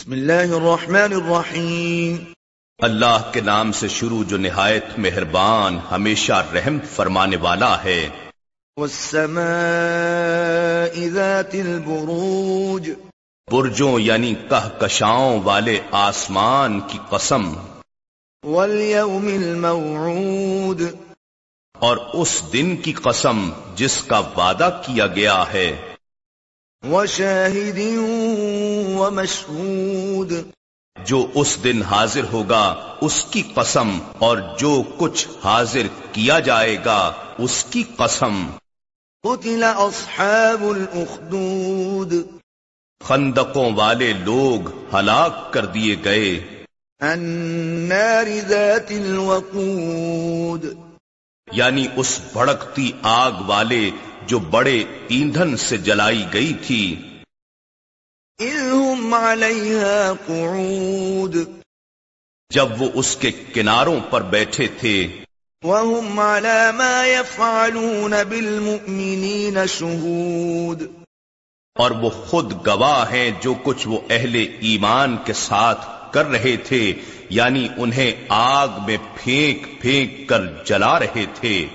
بسم اللہ الرحمن الرحیم۔ اللہ کے نام سے شروع جو نہایت مہربان ہمیشہ رحم فرمانے والا ہے۔ والسماء ذات البروج۔ برجوں یعنی کہکشاؤں والے آسمان کی قسم۔ والیوم الموعود۔ اور اس دن کی قسم جس کا وعدہ کیا گیا ہے۔ وشاہد ومشہود۔ جو اس دن حاضر ہوگا اس کی قسم اور جو کچھ حاضر کیا جائے گا اس کی قسم۔ قتل اصحاب الاخدود۔ خندقوں والے لوگ ہلاک کر دیے گئے۔ النار ذات الوقود۔ یعنی اس بھڑکتی آگ والے جو بڑے ایندھن سے جلائی گئی تھی۔ علیہا قعود۔ جب وہ اس کے کناروں پر بیٹھے تھے۔ وهم على ما يفعلون بالمؤمنين شهود۔ اور وہ خود گواہ ہیں جو کچھ وہ اہل ایمان کے ساتھ کر رہے تھے یعنی انہیں آگ میں پھینک پھینک کر جلا رہے تھے۔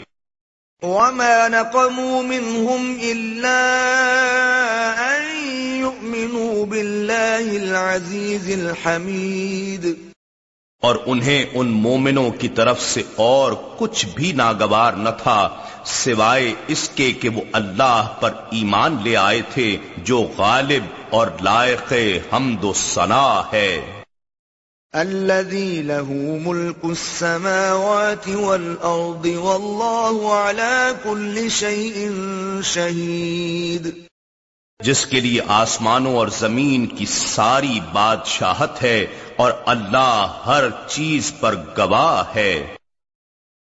وما نقموا منهم إلا أن يؤمنوا بالله العزيز الحميد۔ اور انہیں ان مومنوں کی طرف سے اور کچھ بھی ناگوار نہ تھا سوائے اس کے کہ وہ اللہ پر ایمان لے آئے تھے جو غالب اور لائق حمد و ثنا ہے۔ الذي له ملك السماوات والأرض والله على كل شيء شهيد. جس کے لیے آسمانوں اور زمین کی ساری بادشاہت ہے اور اللہ ہر چیز پر گواہ ہے۔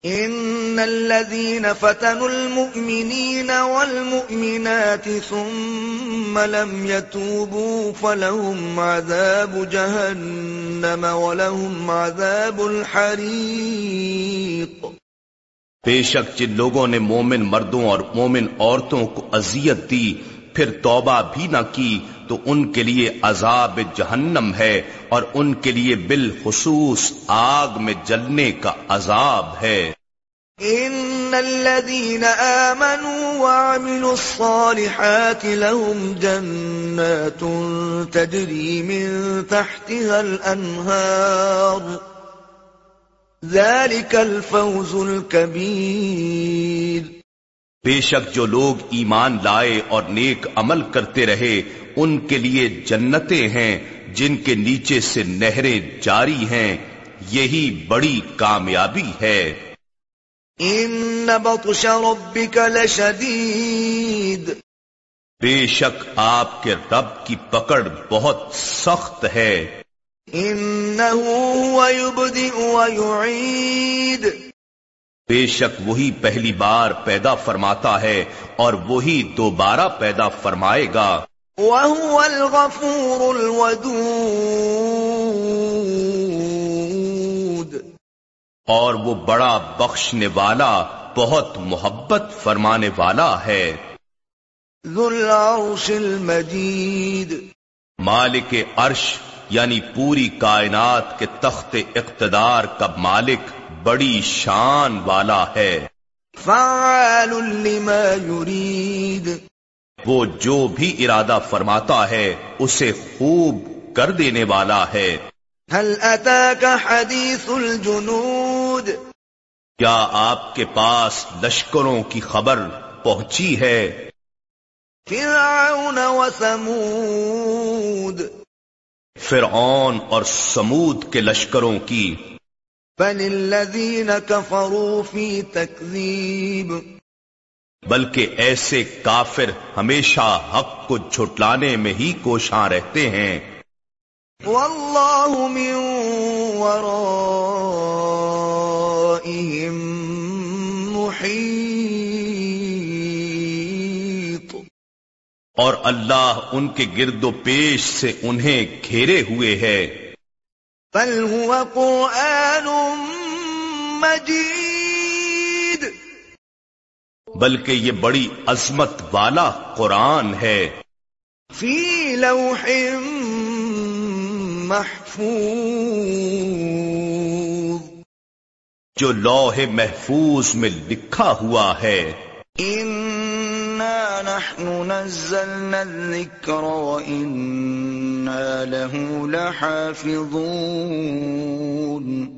ان الذين فتنوا المؤمنين والمؤمنات ثم لم يتوبوا فلهم عذاب جهنم ولهم عذاب الحريق بے شک جن لوگوں نے مومن مردوں اور مومن عورتوں کو اذیت دی، پھر توبہ بھی نہ کی تو ان کے لیے عذاب جہنم ہے اور ان کے لیے بالخصوص آگ میں جلنے کا عذاب ہے۔ ان الذين امنوا وعملوا الصالحات لهم جنات تجري من تحتها الانهار ذلك الفوز الكبير۔ بے شک جو لوگ ایمان لائے اور نیک عمل کرتے رہے ان کے لیے جنتیں ہیں جن کے نیچے سے نہریں جاری ہیں یہی بڑی کامیابی ہے۔ ان بطش ربك لشدید۔ بے شک آپ کے رب کی پکڑ بہت سخت ہے۔ انه هو يبدئ ويعيد بے شک وہی پہلی بار پیدا فرماتا ہے اور وہی دوبارہ پیدا فرمائے گا۔ وهو الغفور الودود۔ اور وہ بڑا بخشنے والا بہت محبت فرمانے والا ہے۔ ذو العرش المجید۔ مالک عرش یعنی پوری کائنات کے تخت اقتدار کا مالک بڑی شان والا ہے۔ فعال لما يريد وہ جو بھی ارادہ فرماتا ہے اسے خوب کر دینے والا ہے۔ هل اتاك حديث الجنود؟ کیا آپ کے پاس لشکروں کی خبر پہنچی ہے؟ فرعون وثمود فرعون اور سمود کے لشکروں کی۔ بل الذين كفروا في تكذيب۔ بلکہ ایسے کافر ہمیشہ حق کو جھٹلانے میں ہی کوشاں رہتے ہیں۔ والله من ورائهم محيط۔ اور اللہ ان کے گرد و پیش سے انہیں گھیرے ہوئے ہے۔ بل هو قرآن مجید بلکہ یہ بڑی عظمت والا قرآن ہے۔ فی لوح محفوظ۔ جو لوح محفوظ میں لکھا ہوا ہے۔ إنا نحن نزلنا له لحافظون۔